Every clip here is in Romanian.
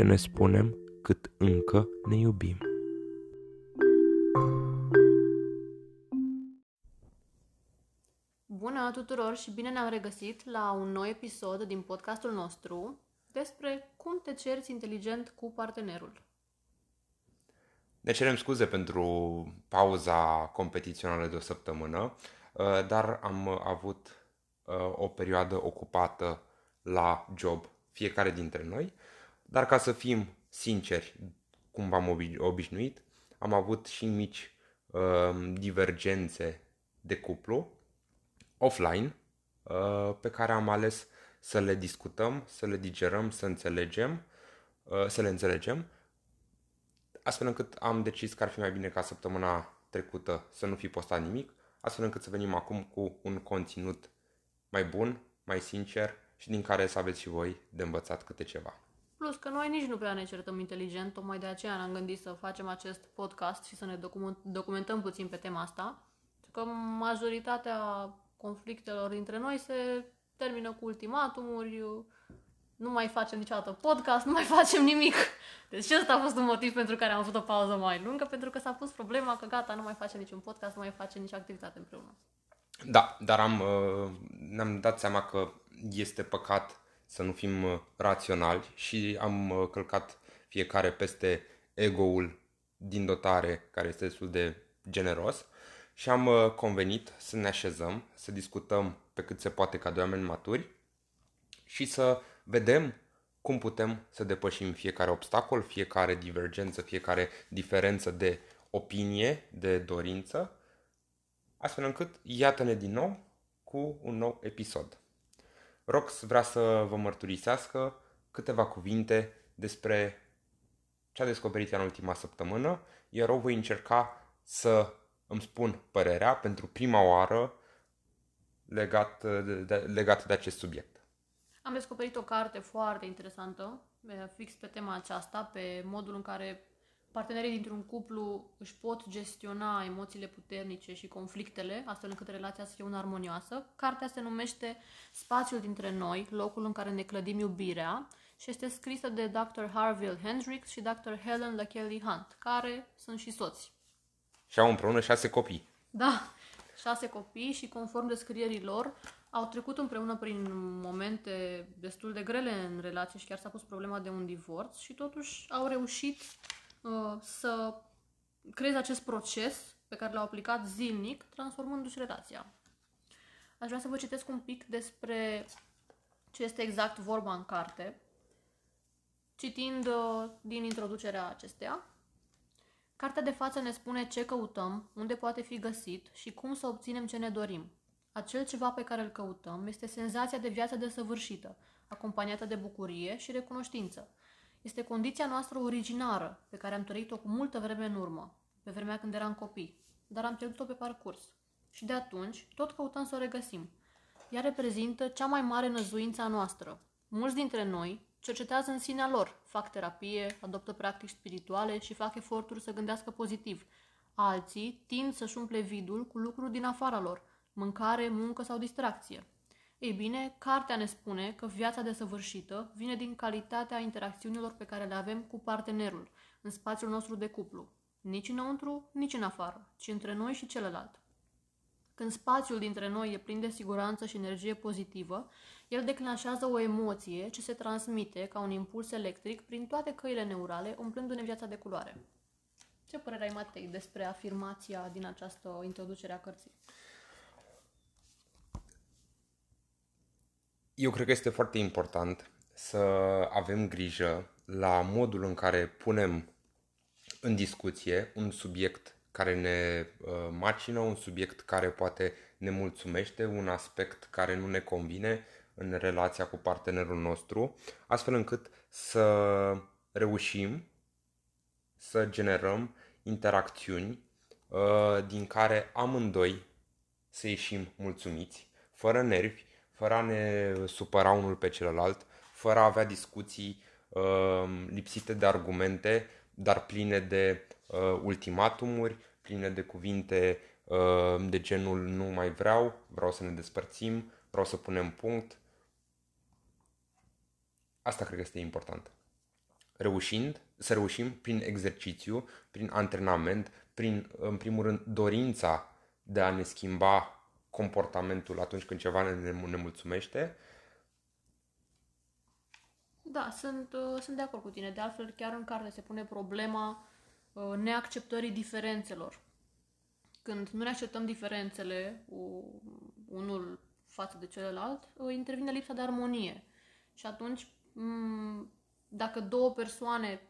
ce ne spunem cât încă ne iubim. Bună tuturor și bine ne-am regăsit la un nou episod din podcastul nostru despre cum te cerți inteligent cu partenerul. Ne cerem scuze pentru pauza competițională de o săptămână, uh, dar am avut uh, o perioadă ocupată la job fiecare dintre noi, dar ca să fim sinceri, cum v-am obișnuit, am avut și mici uh, divergențe de cuplu offline pe care am ales să le discutăm, să le digerăm, să înțelegem, să le înțelegem astfel încât am decis că ar fi mai bine ca săptămâna trecută să nu fi postat nimic, astfel încât să venim acum cu un conținut mai bun, mai sincer și din care să aveți și voi de învățat câte ceva. Plus că noi nici nu prea ne certăm inteligent, tocmai de aceea ne-am gândit să facem acest podcast și să ne documentăm puțin pe tema asta. Că majoritatea conflictelor dintre noi se termină cu ultimatumuri, nu mai facem niciodată podcast, nu mai facem nimic. Deci ăsta a fost un motiv pentru care am avut o pauză mai lungă, pentru că s-a pus problema că gata, nu mai facem niciun podcast, nu mai facem nicio activitate împreună. Da, dar am, uh, ne-am dat seama că este păcat să nu fim uh, raționali și am uh, călcat fiecare peste ego-ul din dotare, care este destul de generos, și am convenit să ne așezăm, să discutăm pe cât se poate ca doi oameni maturi și să vedem cum putem să depășim fiecare obstacol, fiecare divergență, fiecare diferență de opinie, de dorință, astfel încât iată-ne din nou cu un nou episod. Rox vrea să vă mărturisească câteva cuvinte despre ce a descoperit în ultima săptămână, iar eu voi încerca să îmi spun părerea pentru prima oară legat de, legat de acest subiect. Am descoperit o carte foarte interesantă, fix pe tema aceasta, pe modul în care partenerii dintr-un cuplu își pot gestiona emoțiile puternice și conflictele, astfel încât relația să fie una armonioasă. Cartea se numește Spațiul dintre noi, locul în care ne clădim iubirea și este scrisă de Dr. Harville Hendricks și Dr. Helen LaKelly Hunt, care sunt și soți. Și au împreună șase copii. Da, șase copii și conform descrierilor, au trecut împreună prin momente destul de grele în relație și chiar s-a pus problema de un divorț și totuși au reușit uh, să creeze acest proces pe care l-au aplicat zilnic, transformându-și relația. Aș vrea să vă citesc un pic despre ce este exact vorba în carte, citind uh, din introducerea acesteia. Cartea de față ne spune ce căutăm, unde poate fi găsit și cum să obținem ce ne dorim. Acel ceva pe care îl căutăm este senzația de viață desăvârșită, acompaniată de bucurie și recunoștință. Este condiția noastră originară, pe care am trăit-o cu multă vreme în urmă, pe vremea când eram copii, dar am pierdut-o pe parcurs. Și de atunci, tot căutăm să o regăsim. Ea reprezintă cea mai mare năzuință a noastră. Mulți dintre noi cercetează în sinea lor, fac terapie, adoptă practici spirituale și fac eforturi să gândească pozitiv. Alții tind să-și umple vidul cu lucruri din afara lor – mâncare, muncă sau distracție. Ei bine, cartea ne spune că viața desăvârșită vine din calitatea interacțiunilor pe care le avem cu partenerul, în spațiul nostru de cuplu. Nici înăuntru, nici în afară, ci între noi și celălalt. Când spațiul dintre noi e plin de siguranță și energie pozitivă, el declanșează o emoție ce se transmite ca un impuls electric prin toate căile neurale, umplându-ne viața de culoare. Ce părere ai, Matei, despre afirmația din această introducere a cărții? Eu cred că este foarte important să avem grijă la modul în care punem în discuție un subiect care ne uh, macină, un subiect care poate ne mulțumește, un aspect care nu ne convine în relația cu partenerul nostru, astfel încât să reușim să generăm interacțiuni uh, din care amândoi să ieșim mulțumiți, fără nervi, fără a ne supăra unul pe celălalt, fără a avea discuții uh, lipsite de argumente, dar pline de uh, ultimatumuri, pline de cuvinte uh, de genul nu mai vreau, vreau să ne despărțim, vreau să punem punct. Asta cred că este important. reușind, să reușim prin exercițiu, prin antrenament, prin, în primul rând, dorința de a ne schimba comportamentul atunci când ceva ne, ne mulțumește. Da, sunt, uh, sunt de acord cu tine. De altfel, chiar în carte se pune problema uh, neacceptării diferențelor. Când nu ne acceptăm diferențele unul față de celălalt, uh, intervine lipsa de armonie. Și atunci, m- dacă două persoane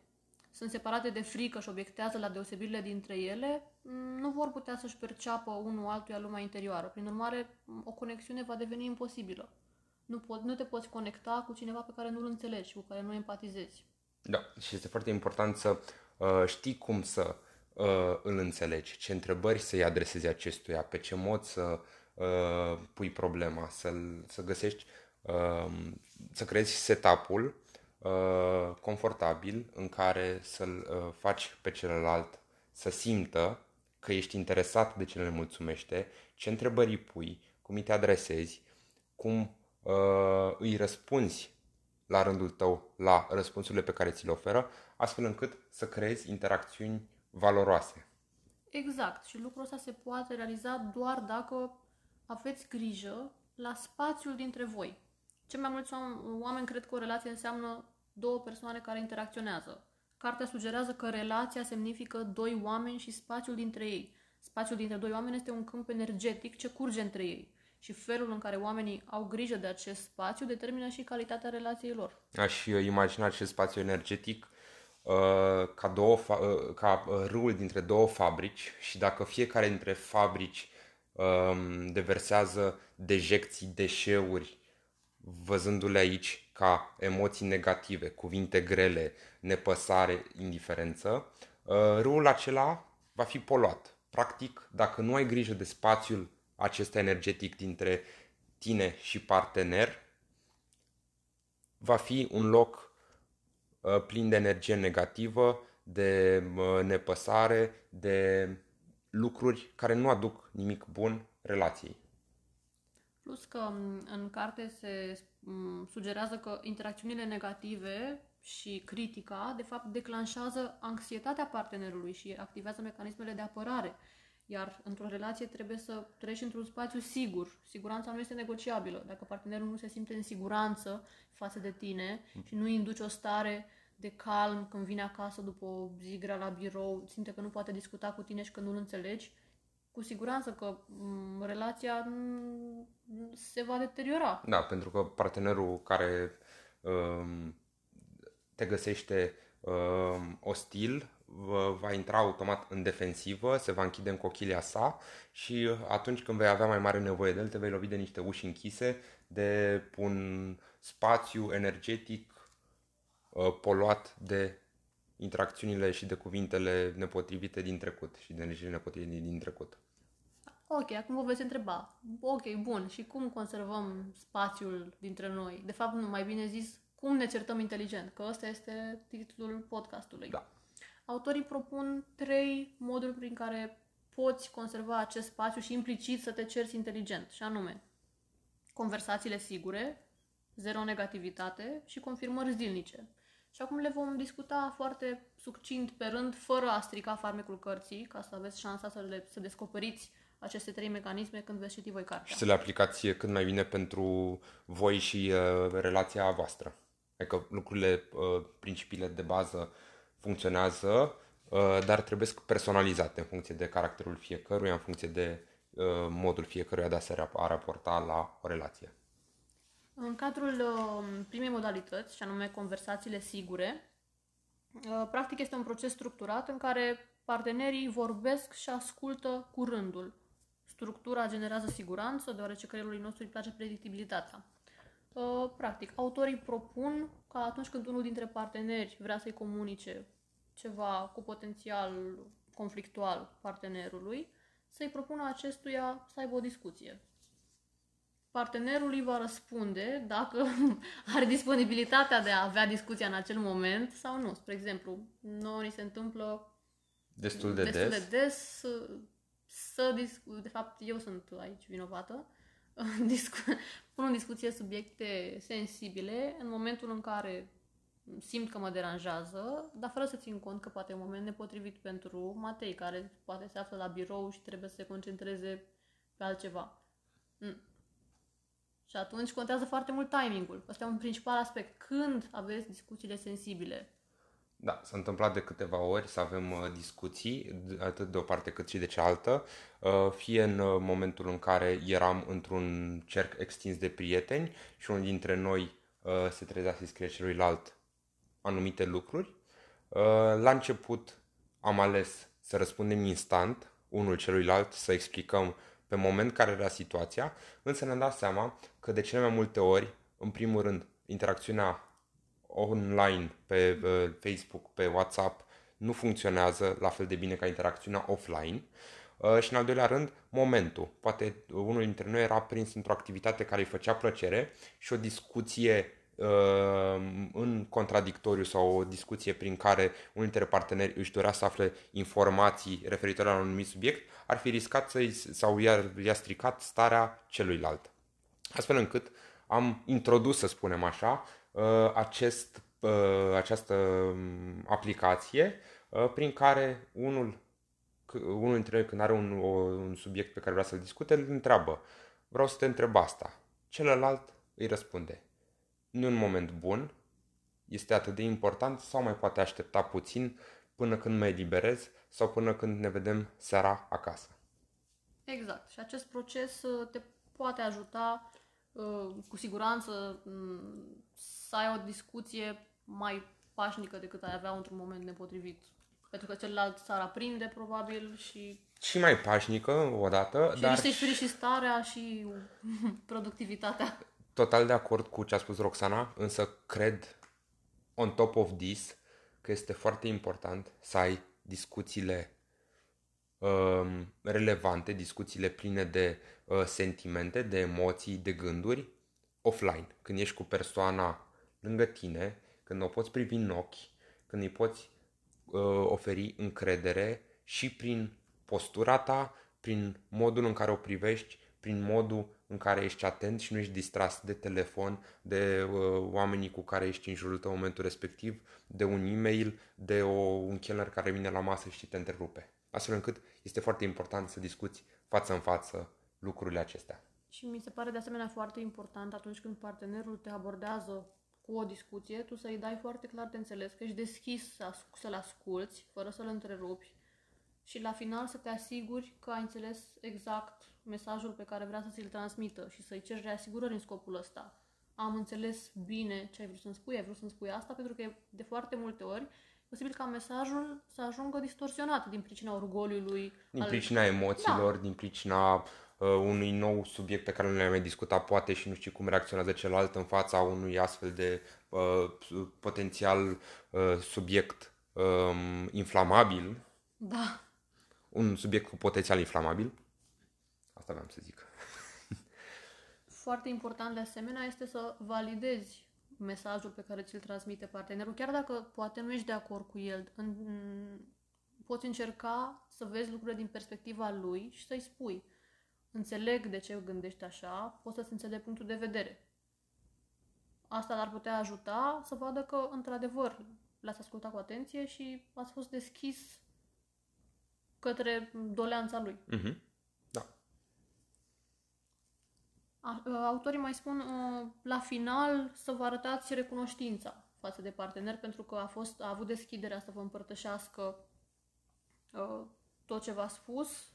sunt separate de frică și obiectează la deosebirile dintre ele, nu vor putea să-și perceapă unul altuia lumea interioară. Prin urmare, o conexiune va deveni imposibilă. Nu, po- nu te poți conecta cu cineva pe care nu-l înțelegi, cu care nu empatizezi. Da, și este foarte important să uh, știi cum să uh, îl înțelegi, ce întrebări să-i adresezi acestuia, pe ce mod să uh, pui problema, să, să găsești, uh, să creezi setup-ul uh, confortabil în care să-l uh, faci pe celălalt să simtă că ești interesat de ce le mulțumește, ce întrebări pui, cum îi te adresezi, cum uh, îi răspunzi la rândul tău la răspunsurile pe care ți le oferă, astfel încât să creezi interacțiuni valoroase. Exact. Și lucrul ăsta se poate realiza doar dacă aveți grijă la spațiul dintre voi. Cei mai mulți oameni cred că o relație înseamnă două persoane care interacționează. Cartea sugerează că relația semnifică doi oameni și spațiul dintre ei. Spațiul dintre doi oameni este un câmp energetic ce curge între ei și felul în care oamenii au grijă de acest spațiu determină și calitatea relației lor. Aș imagina acest spațiu energetic uh, ca, două fa- uh, ca uh, râul dintre două fabrici și dacă fiecare dintre fabrici uh, deversează dejecții, deșeuri, văzându-le aici ca emoții negative, cuvinte grele, nepăsare, indiferență, uh, râul acela va fi poluat. Practic, dacă nu ai grijă de spațiul acesta energetic dintre tine și partener, va fi un loc uh, plin de energie negativă, de uh, nepăsare, de lucruri care nu aduc nimic bun relației. Plus că în carte se sugerează că interacțiunile negative și critica, de fapt, declanșează anxietatea partenerului și activează mecanismele de apărare. Iar într-o relație trebuie să treci într-un spațiu sigur. Siguranța nu este negociabilă. Dacă partenerul nu se simte în siguranță față de tine și nu îi induci o stare de calm când vine acasă după o zi grea la birou, simte că nu poate discuta cu tine și că nu-l înțelegi, cu siguranță că m- relația m- se va deteriora. Da, pentru că partenerul care um, te găsește um, ostil va intra automat în defensivă, se va închide în cochilia sa și atunci când vei avea mai mare nevoie de el, te vei lovi de niște uși închise, de un spațiu energetic uh, poluat de interacțiunile și de cuvintele nepotrivite din trecut și de energiile nepotrivite din trecut. Ok, acum vă veți întreba, ok, bun, și cum conservăm spațiul dintre noi? De fapt, nu, mai bine zis, cum ne certăm inteligent? Că ăsta este titlul podcastului. Da. Autorii propun trei moduri prin care poți conserva acest spațiu și implicit să te cerți inteligent, și anume conversațiile sigure, zero negativitate și confirmări zilnice. Și acum le vom discuta foarte succint pe rând, fără a strica farmecul cărții, ca să aveți șansa să, le, să descoperiți aceste trei mecanisme când veți citi voi cartea. Și să le aplicați cât mai bine pentru voi și uh, relația voastră. Adică lucrurile, uh, principiile de bază funcționează, uh, dar trebuie personalizate în funcție de caracterul fiecăruia, în funcție de uh, modul fiecăruia de a se a raporta la o relație. În cadrul uh, primei modalități, și anume conversațiile sigure, uh, practic este un proces structurat în care partenerii vorbesc și ascultă cu rândul. Structura generează siguranță, deoarece creierului nostru îi place predictibilitatea. Uh, practic, autorii propun ca atunci când unul dintre parteneri vrea să-i comunice ceva cu potențial conflictual partenerului, să-i propună acestuia să aibă o discuție. Partenerul îi va răspunde dacă are disponibilitatea de a avea discuția în acel moment sau nu. Spre exemplu, noi ni se întâmplă destul de destul des, de des să discu- de fapt eu sunt aici vinovată, discu- pun în discuție subiecte sensibile în momentul în care simt că mă deranjează, dar fără să țin cont că poate e un moment nepotrivit pentru Matei, care poate se află la birou și trebuie să se concentreze pe altceva. Mm. Și atunci contează foarte mult timingul. Ăsta e un principal aspect. Când aveți discuțiile sensibile? Da, s-a întâmplat de câteva ori să avem uh, discuții, atât de o parte cât și de cealaltă, uh, fie în uh, momentul în care eram într-un cerc extins de prieteni și unul dintre noi se trezea să scrie celuilalt anumite lucruri. La început am ales să răspundem instant unul celuilalt, să explicăm pe moment care era situația, însă ne-am dat seama că de cele mai multe ori, în primul rând, interacțiunea online pe uh, Facebook, pe WhatsApp, nu funcționează la fel de bine ca interacțiunea offline. Uh, și în al doilea rând, momentul. Poate unul dintre noi era prins într-o activitate care îi făcea plăcere și o discuție uh, în contradictoriu sau o discuție prin care unul dintre parteneri își dorea să afle informații referitoare la un anumit subiect, ar fi riscat să sau i-a, i-a stricat starea celuilalt. Astfel încât am introdus, să spunem așa, Uh, acest, uh, această um, aplicație uh, prin care unul, unul dintre noi când are un, un subiect pe care vrea să-l discute, îl întreabă vreau să te întreb asta. Celălalt îi răspunde nu un moment bun, este atât de important sau mai poate aștepta puțin până când mă eliberez sau până când ne vedem seara acasă. Exact. Și acest proces te poate ajuta cu siguranță mm, să ai o discuție mai pașnică decât ai avea într-un moment nepotrivit. Pentru că celălalt s-ar aprinde, probabil, și... Și mai pașnică, odată, și dar... Și și starea și productivitatea. Total de acord cu ce a spus Roxana, însă cred, on top of this, că este foarte important să ai discuțiile um, relevante, discuțiile pline de uh, sentimente, de emoții, de gânduri, offline. Când ești cu persoana lângă tine, când o poți privi în ochi, când îi poți uh, oferi încredere și prin postura ta, prin modul în care o privești, prin modul în care ești atent și nu ești distras de telefon, de uh, oamenii cu care ești în jurul tău în momentul respectiv, de un e-mail, de o, un chelner care vine la masă și te întrerupe. Astfel încât este foarte important să discuți față în față lucrurile acestea. Și mi se pare de asemenea foarte important atunci când partenerul te abordează cu o discuție, tu să-i dai foarte clar de înțeles că ești deschis să-l asculți, fără să-l întrerupi și la final să te asiguri că ai înțeles exact mesajul pe care vrea să ți-l transmită și să-i ceri reasigurări în scopul ăsta. Am înțeles bine ce ai vrut să-mi spui, ai vrut să-mi spui asta, pentru că de foarte multe ori posibil ca mesajul să ajungă distorsionat din pricina orgoliului. Din al... pricina emoțiilor, da. din pricina uh, unui nou subiect pe care nu le-am mai discutat, poate și nu știu cum reacționează celălalt în fața unui astfel de uh, potențial uh, subiect uh, inflamabil. Da. Un subiect cu potențial inflamabil. Asta vreau să zic. Foarte important de asemenea este să validezi mesajul pe care ți-l transmite partenerul, chiar dacă poate nu ești de acord cu el. În, poți încerca să vezi lucrurile din perspectiva lui și să-i spui înțeleg de ce gândești așa, poți să-ți înțeleg punctul de vedere. Asta ar putea ajuta să vadă că, într-adevăr, l-ați ascultat cu atenție și ați fost deschis către doleanța lui. Mm-hmm. Da. Autorii mai spun la final să vă arătați recunoștința față de partener pentru că a, fost, a avut deschiderea să vă împărtășească tot ce v-a spus.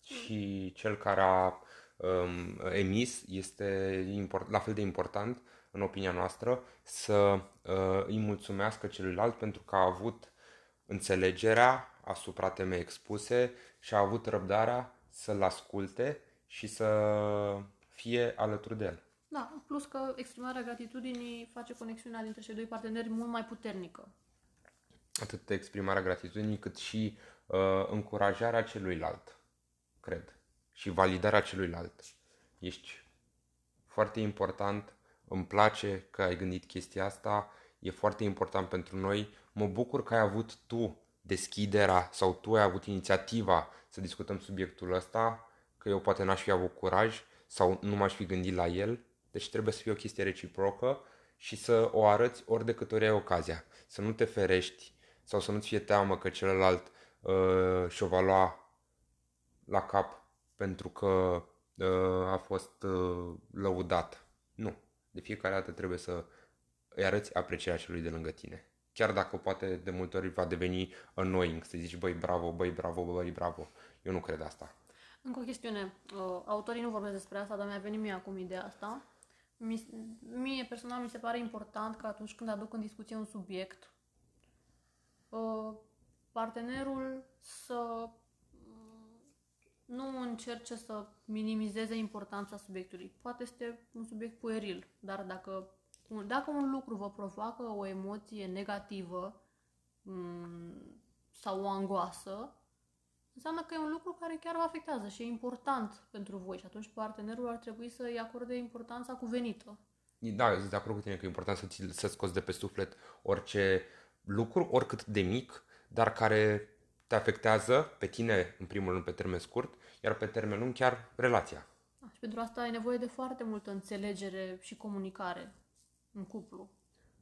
Și cel care a um, emis este import, la fel de important, în opinia noastră, să uh, îi mulțumească celuilalt pentru că a avut înțelegerea asupra temei expuse și a avut răbdarea să-l asculte și să fie alături de el. Da, plus că exprimarea gratitudinii face conexiunea dintre cei doi parteneri mult mai puternică. Atât exprimarea gratitudinii cât și uh, încurajarea celuilalt cred, și validarea celuilalt. Ești foarte important, îmi place că ai gândit chestia asta, e foarte important pentru noi. Mă bucur că ai avut tu deschiderea sau tu ai avut inițiativa să discutăm subiectul ăsta, că eu poate n-aș fi avut curaj sau nu m-aș fi gândit la el, deci trebuie să fie o chestie reciprocă și să o arăți ori de câte ori ai ocazia. Să nu te ferești sau să nu-ți fie teamă că celălalt uh, și-o va lua la cap pentru că uh, a fost uh, lăudat. Nu. De fiecare dată trebuie să îi arăți aprecierea celui de lângă tine. Chiar dacă poate de multe ori va deveni annoying, să zici băi bravo, băi bravo, băi bravo. Eu nu cred asta. Încă o chestiune. Uh, autorii nu vorbesc despre asta, dar mi-a venit mie acum ideea asta. Mie personal mi se pare important că atunci când aduc în discuție un subiect, uh, partenerul să mm, nu încerce să minimizeze importanța subiectului. Poate este un subiect pueril, dar dacă, dacă un lucru vă provoacă o emoție negativă mm, sau o angoasă, înseamnă că e un lucru care chiar vă afectează și e important pentru voi și atunci partenerul ar trebui să îi acorde importanța cuvenită. Da, sunt de acord cu tine că e important să să scoți de pe suflet orice lucru, oricât de mic, dar care te afectează pe tine, în primul rând, pe termen scurt, iar pe termen lung chiar relația. Da, și pentru asta ai nevoie de foarte multă înțelegere și comunicare în cuplu.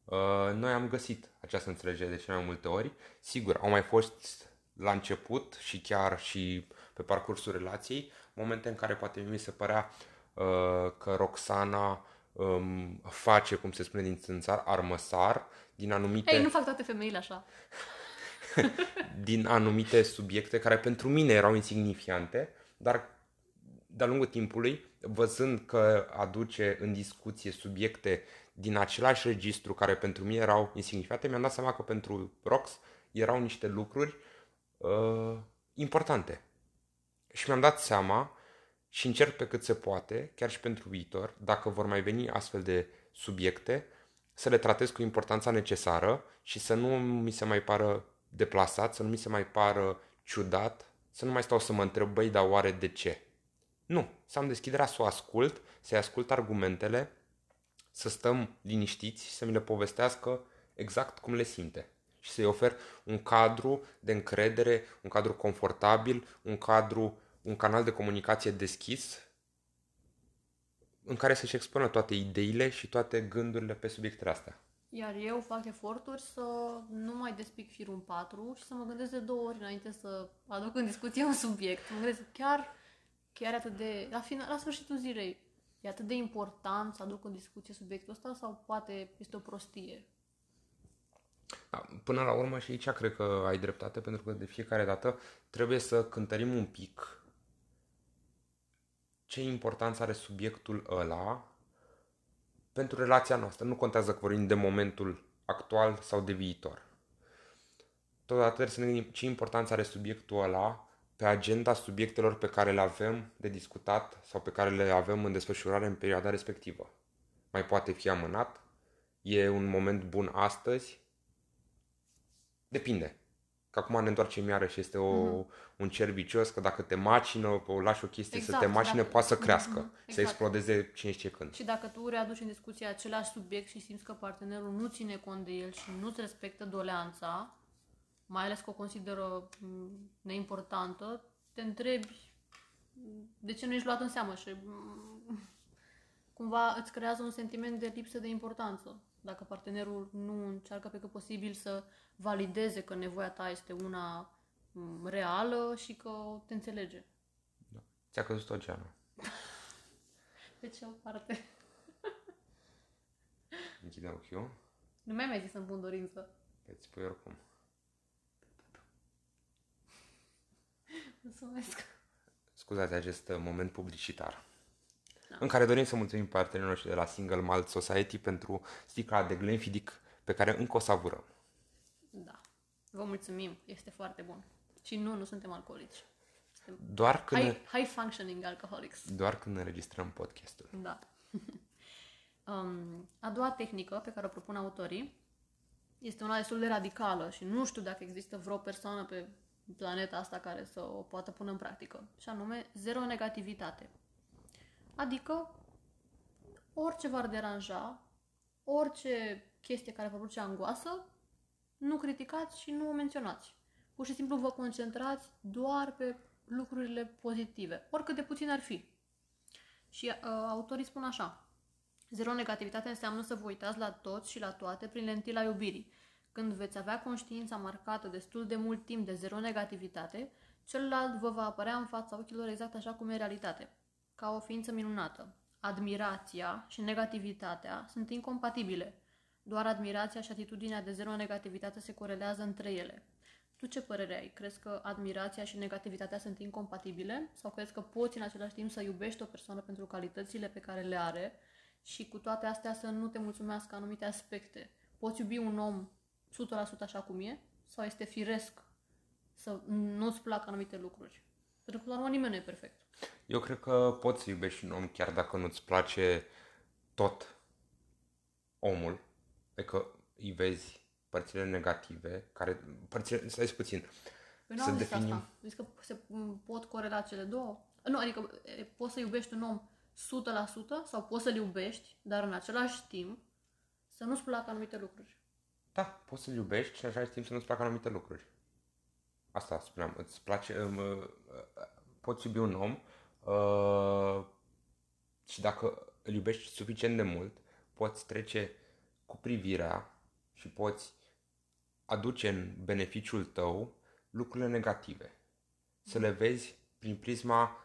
Uh, noi am găsit această înțelegere de cele mai multe ori. Sigur, au mai fost la început și chiar și pe parcursul relației, momente în care poate mi se părea uh, că Roxana um, face, cum se spune din țânțar, armăsar din anumite... Ei, nu fac toate femeile așa. din anumite subiecte care pentru mine erau insignifiante, dar de-a lungul timpului, văzând că aduce în discuție subiecte din același registru care pentru mine erau insignifiante, mi-am dat seama că pentru Rox erau niște lucruri uh, importante. Și mi-am dat seama și încerc pe cât se poate, chiar și pentru viitor, dacă vor mai veni astfel de subiecte, să le tratez cu importanța necesară și să nu mi se mai pară deplasat, să nu mi se mai pară ciudat, să nu mai stau să mă întreb, băi, dar oare de ce? Nu, să am deschiderea să o ascult, să-i ascult argumentele, să stăm liniștiți și să mi le povestească exact cum le simte și să-i ofer un cadru de încredere, un cadru confortabil, un cadru, un canal de comunicație deschis în care să-și expună toate ideile și toate gândurile pe subiectele astea. Iar eu fac eforturi să nu mai despic firul în patru și să mă gândesc de două ori înainte să aduc în discuție un subiect. Mă gândesc chiar, chiar atât de... La, final, la sfârșitul zilei, e atât de important să aduc în discuție subiectul ăsta sau poate este o prostie? Da, până la urmă și aici cred că ai dreptate, pentru că de fiecare dată trebuie să cântărim un pic ce importanță are subiectul ăla pentru relația noastră. Nu contează că vorbim de momentul actual sau de viitor. Totodată trebuie să ne gândim ce importanță are subiectul ăla pe agenda subiectelor pe care le avem de discutat sau pe care le avem în desfășurare în perioada respectivă. Mai poate fi amânat? E un moment bun astăzi? Depinde. Că acum ne întoarcem iarăși, este o, mm-hmm. un cer vicios, că dacă te macină, o lași o chestie exact, să te macine, dacă... poate să crească, mm-hmm, exact. să explodeze cine știe când. Și dacă tu readuci în discuție același subiect și simți că partenerul nu ține cont de el și nu-ți respectă doleanța, mai ales că o consideră mm, neimportantă, te întrebi de ce nu ești luat în seamă și mm, cumva îți creează un sentiment de lipsă de importanță. Dacă partenerul nu încearcă pe cât posibil să valideze că nevoia ta este una mm, reală și că te înțelege. Da. Ți-a căzut o geană. Pe ce o parte? Închide ochiul. Nu mi-ai mai zis să-mi pun dorință. Îți spui oricum. Mulțumesc. Scuzați acest moment publicitar. Da. În care dorim să mulțumim partenerilor noștri de la Single Malt Society pentru sticla de Glenfiddich pe care încă o savurăm. Da. Vă mulțumim. Este foarte bun. Și nu, nu suntem alcoolici. Suntem doar când high, high functioning alcoholics. Doar când înregistrăm podcastul. Da. um, a doua tehnică pe care o propun autorii este una destul de radicală și nu știu dacă există vreo persoană pe planeta asta care să o poată pune în practică. Și anume, zero negativitate. Adică, orice v-ar deranja, orice chestie care vă produce angoasă, nu criticați și nu o menționați. Pur și simplu vă concentrați doar pe lucrurile pozitive, oricât de puțin ar fi. Și uh, autorii spun așa, Zero negativitate înseamnă să vă uitați la toți și la toate prin lentila iubirii. Când veți avea conștiința marcată destul de mult timp de zero negativitate, celălalt vă va apărea în fața ochilor exact așa cum e realitate, ca o ființă minunată. Admirația și negativitatea sunt incompatibile. Doar admirația și atitudinea de zero negativitate se corelează între ele. Tu ce părere ai? Crezi că admirația și negativitatea sunt incompatibile? Sau crezi că poți în același timp să iubești o persoană pentru calitățile pe care le are și cu toate astea să nu te mulțumească anumite aspecte? Poți iubi un om 100% așa cum e? Sau este firesc să nu-ți placă anumite lucruri? Pentru că, la urmă, nimeni nu e perfect. Eu cred că poți să iubești un om chiar dacă nu-ți place tot omul. Adică îi vezi părțile negative, care, părțile, stai puțin, Păi nu să am zis definim, asta. Zis că se m, pot corela cele două. Nu, adică e, poți să iubești un om 100% sau poți să-l iubești, dar în același timp să nu-ți placă anumite lucruri. da, poți să-l iubești și în același timp să nu-ți placă anumite lucruri. Asta spuneam, îți place, um, uh, uh, poți iubi un om uh, și dacă îl iubești suficient de mult, poți trece cu privirea și poți aduce în beneficiul tău lucrurile negative. Să le vezi prin prisma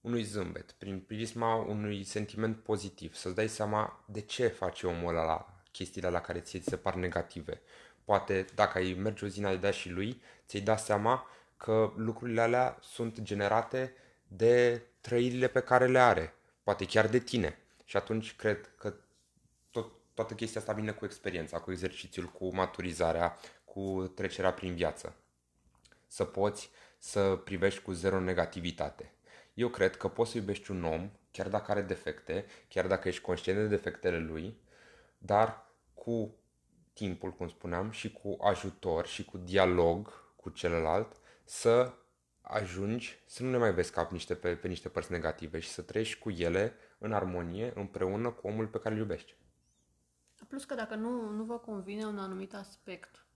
unui zâmbet, prin prisma unui sentiment pozitiv, să-ți dai seama de ce face omul ăla chestiile la care ție ți se par negative. Poate dacă ai merge o zi înaintea și lui, ți-ai da seama că lucrurile alea sunt generate de trăirile pe care le are, poate chiar de tine. Și atunci cred că tot, toată chestia asta vine cu experiența, cu exercițiul, cu maturizarea, cu trecerea prin viață să poți să privești cu zero negativitate. Eu cred că poți să iubești un om, chiar dacă are defecte, chiar dacă ești conștient de defectele lui, dar cu timpul, cum spuneam, și cu ajutor și cu dialog cu celălalt, să ajungi să nu le mai vezi ca niște, pe, pe niște părți negative și să trăiești cu ele în armonie, împreună cu omul pe care îl iubești. Plus că dacă nu, nu vă convine un anumit aspect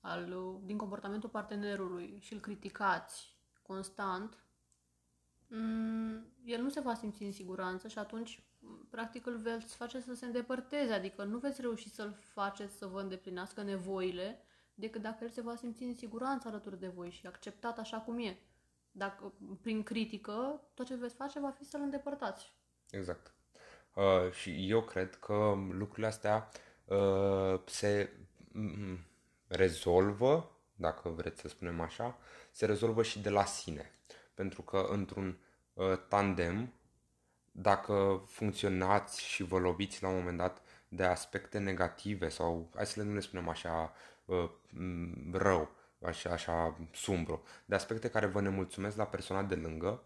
al, din comportamentul partenerului și îl criticați constant, mm, el nu se va simți în siguranță și atunci m, practic îl veți face să se îndepărteze, adică nu veți reuși să-l faceți să vă îndeplinească nevoile decât dacă el se va simți în siguranță alături de voi și acceptat așa cum e. Dacă prin critică, tot ce veți face va fi să-l îndepărtați. Exact. Uh, și eu cred că lucrurile astea uh, se mm, rezolvă, dacă vreți să spunem așa, se rezolvă și de la sine. Pentru că într-un uh, tandem, dacă funcționați și vă loviți la un moment dat de aspecte negative sau, hai să le nu le spunem așa, uh, m, rău, așa, așa sumbru, de aspecte care vă nemulțumesc la persoana de lângă,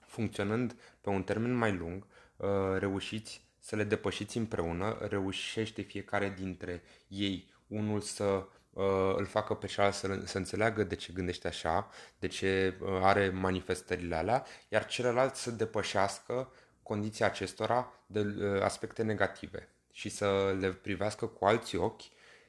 funcționând pe un termen mai lung, uh, reușiți să le depășiți împreună, reușește fiecare dintre ei unul să uh, îl facă pe celălalt să, să înțeleagă de ce gândește așa, de ce uh, are manifestările alea, iar celălalt să depășească condiția acestora de uh, aspecte negative și să le privească cu alți ochi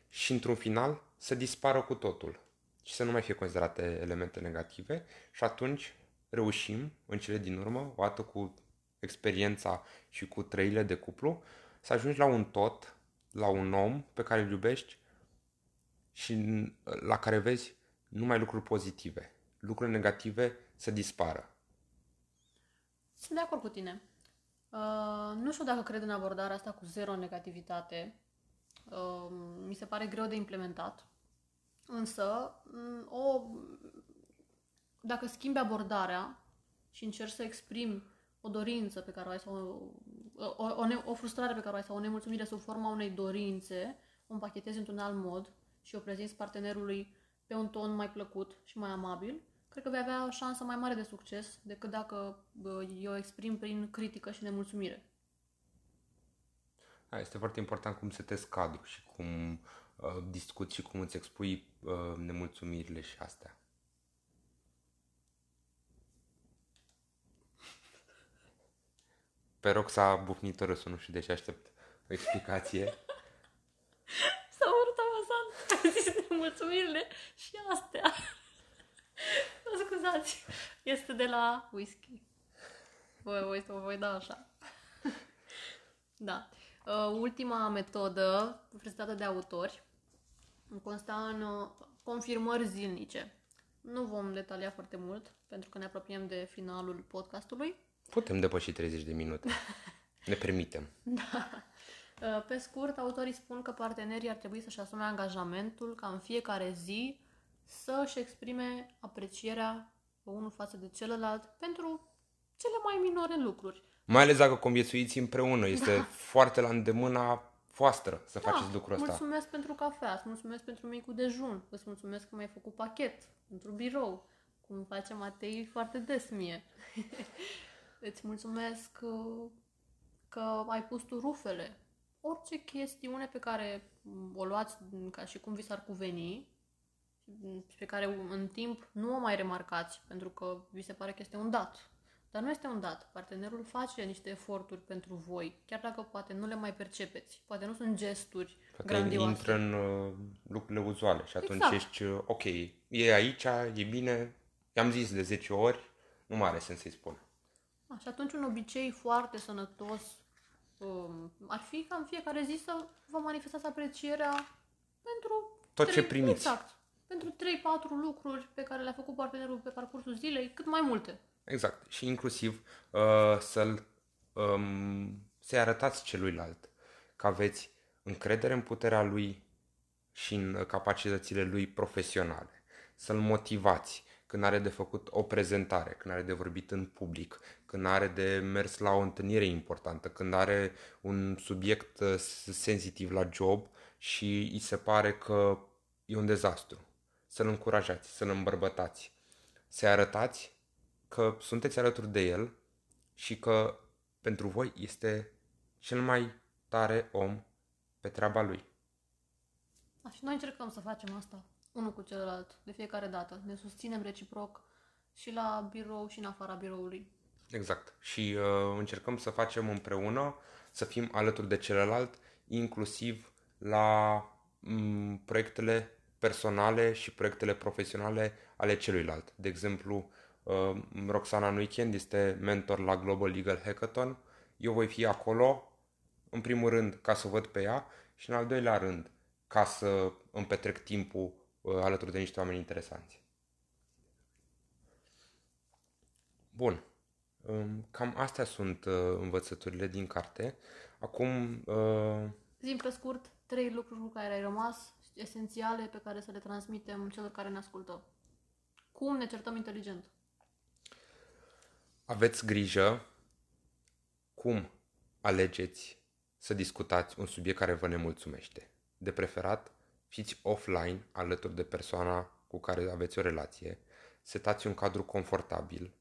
și într-un final să dispară cu totul și să nu mai fie considerate elemente negative și atunci reușim în cele din urmă, o dată cu experiența și cu trăile de cuplu, să ajungi la un tot, la un om pe care îl iubești și la care vezi numai lucruri pozitive. Lucruri negative să dispară. Sunt de acord cu tine. Uh, nu știu dacă cred în abordarea asta cu zero negativitate. Uh, mi se pare greu de implementat. Însă, m, o, dacă schimbi abordarea și încerci să exprimi o dorință pe care o ai sau o, o, o, ne- o frustrare pe care o ai sau o nemulțumire sub forma unei dorințe, o împachetezi într-un alt mod și o prezinți partenerului pe un ton mai plăcut și mai amabil, cred că vei avea o șansă mai mare de succes decât dacă bă, eu o exprim prin critică și nemulțumire. Da, este foarte important cum setezi cadru și cum uh, discuți și cum îți expui uh, nemulțumirile și astea. Pe rog s-a bufnit râsul, nu știu de ce aștept o explicație. S-a urât amazant. Am zis nemulțumirile și astea. Mă scuzați. Este de la whisky. Voi, voi, vă voi da așa. Da. Uh, ultima metodă prezentată de autori consta în uh, confirmări zilnice. Nu vom detalia foarte mult, pentru că ne apropiem de finalul podcastului. Putem depăși 30 de minute. ne permitem. Da. Uh, Pe scurt, autorii spun că partenerii ar trebui să-și asume angajamentul ca în fiecare zi să-și exprime aprecierea unul față de celălalt pentru cele mai minore lucruri. Mai ales dacă conviețuiți împreună. Este da. foarte la îndemâna voastră să Da, faceți lucrul ăsta. mulțumesc pentru cafea, îți mulțumesc pentru micul dejun, îți mulțumesc că mi-ai făcut pachet pentru birou, cum face Matei foarte des mie. îți mulțumesc că, că ai pus tu rufele. Orice chestiune pe care o luați ca și cum vi s-ar cuveni și pe care în timp nu o mai remarcați pentru că vi se pare că este un dat. Dar nu este un dat. Partenerul face niște eforturi pentru voi, chiar dacă poate nu le mai percepeți. Poate nu sunt gesturi Poate grandioase. intră în uh, lucrurile uzuale și atunci Exact. ești, uh, ok, e aici, e bine, i-am zis de 10 ori, nu mai are sens să-i spun. A, și atunci un obicei foarte sănătos um, ar fi ca în fiecare zi să vă manifestați aprecierea pentru Tot ce primiți. Exact. Pentru 3-4 lucruri pe care le-a făcut partenerul pe parcursul zilei, cât mai multe. Exact. Și inclusiv uh, să-l, um, să-i arătați celuilalt că aveți încredere în puterea lui și în uh, capacitățile lui profesionale. Să-l motivați când are de făcut o prezentare, când are de vorbit în public, când are de mers la o întâlnire importantă, când are un subiect uh, sensitiv la job și îi se pare că e un dezastru. Să-l încurajați, să-l îmbărbătați, să-i arătați că sunteți alături de el și că pentru voi este cel mai tare om pe treaba lui. Da, și noi încercăm să facem asta, unul cu celălalt, de fiecare dată. Ne susținem reciproc și la birou și în afara biroului. Exact. Și uh, încercăm să facem împreună, să fim alături de celălalt, inclusiv la m, proiectele personale și proiectele profesionale ale celuilalt. De exemplu, uh, Roxana în weekend este mentor la Global Legal Hackathon. Eu voi fi acolo, în primul rând, ca să o văd pe ea și în al doilea rând, ca să îmi petrec timpul uh, alături de niște oameni interesanți. Bun. Um, Cam astea sunt uh, învățăturile din carte. Acum, uh, Zim pe scurt, trei lucruri cu care ai rămas, esențiale, pe care să le transmitem celor care ne ascultă. Cum ne certăm inteligent? aveți grijă cum alegeți să discutați un subiect care vă nemulțumește. De preferat, fiți offline alături de persoana cu care aveți o relație, setați un cadru confortabil,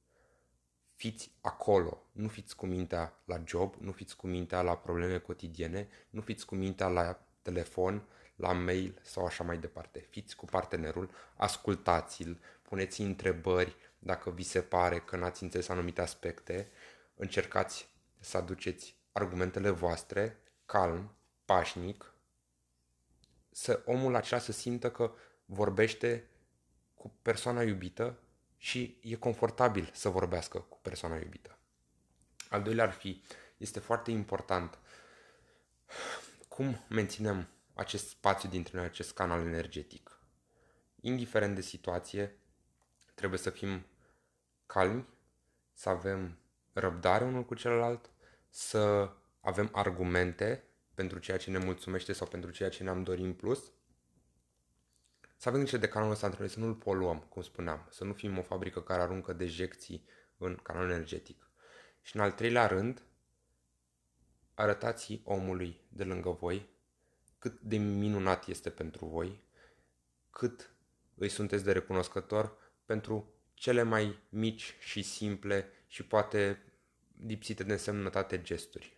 fiți acolo, nu fiți cu mintea la job, nu fiți cu mintea la probleme cotidiene, nu fiți cu mintea la telefon, la mail sau așa mai departe. Fiți cu partenerul, ascultați-l, puneți întrebări dacă vi se pare că n-ați înțeles anumite aspecte, încercați să aduceți argumentele voastre, calm, pașnic, să omul acela să simtă că vorbește cu persoana iubită și e confortabil să vorbească cu persoana iubită. Al doilea ar fi, este foarte important cum menținem acest spațiu dintre noi, acest canal energetic. Indiferent de situație, trebuie să fim calmi, să avem răbdare unul cu celălalt, să avem argumente pentru ceea ce ne mulțumește sau pentru ceea ce ne-am dorit în plus, să avem grijă de canalul ăsta între noi, să nu-l poluăm, cum spuneam, să nu fim o fabrică care aruncă dejecții în canalul energetic. Și în al treilea rând, arătați omului de lângă voi cât de minunat este pentru voi, cât îi sunteți de recunoscător pentru cele mai mici și simple și poate lipsite de însemnătate gesturi.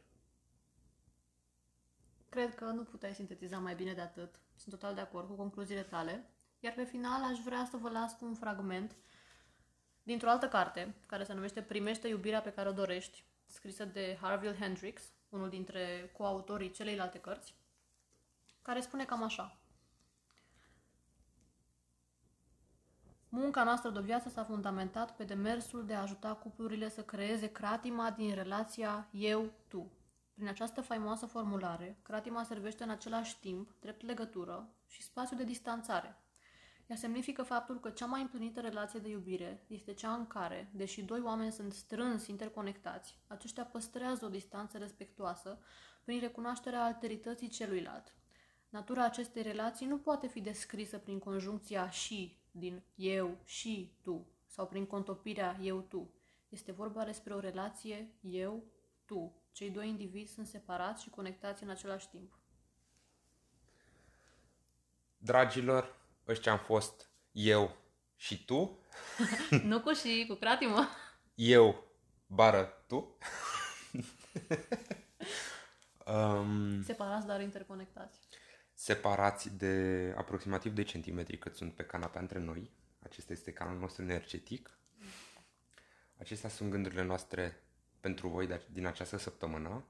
Cred că nu puteai sintetiza mai bine de atât. Sunt total de acord cu concluziile tale. Iar pe final aș vrea să vă las cu un fragment dintr-o altă carte, care se numește Primește iubirea pe care o dorești, scrisă de Harville Hendrix, unul dintre coautorii celeilalte cărți, care spune cam așa. Munca noastră de viață s-a fundamentat pe demersul de a ajuta cuplurile să creeze cratima din relația eu-tu. Prin această faimoasă formulare, cratima servește în același timp drept legătură și spațiu de distanțare. Ea semnifică faptul că cea mai împlinită relație de iubire este cea în care, deși doi oameni sunt strâns interconectați, aceștia păstrează o distanță respectuoasă prin recunoașterea alterității celuilalt. Natura acestei relații nu poate fi descrisă prin conjuncția și din eu și tu sau prin contopirea eu-tu. Este vorba despre o relație eu-tu. Cei doi indivizi sunt separați și conectați în același timp. Dragilor, ăștia am fost eu și tu. nu cu și, cu cratimă. Eu, bară, tu. um, Separați, dar interconectați. Separați de aproximativ 2 cm cât sunt pe canapea între noi. Acesta este canalul nostru energetic. Acestea sunt gândurile noastre pentru voi din această săptămână.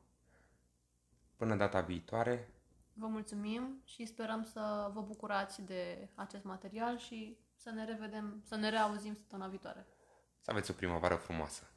Până data viitoare. Vă mulțumim și sperăm să vă bucurați de acest material și să ne revedem, să ne reauzim săptămâna viitoare. Să aveți o primăvară frumoasă!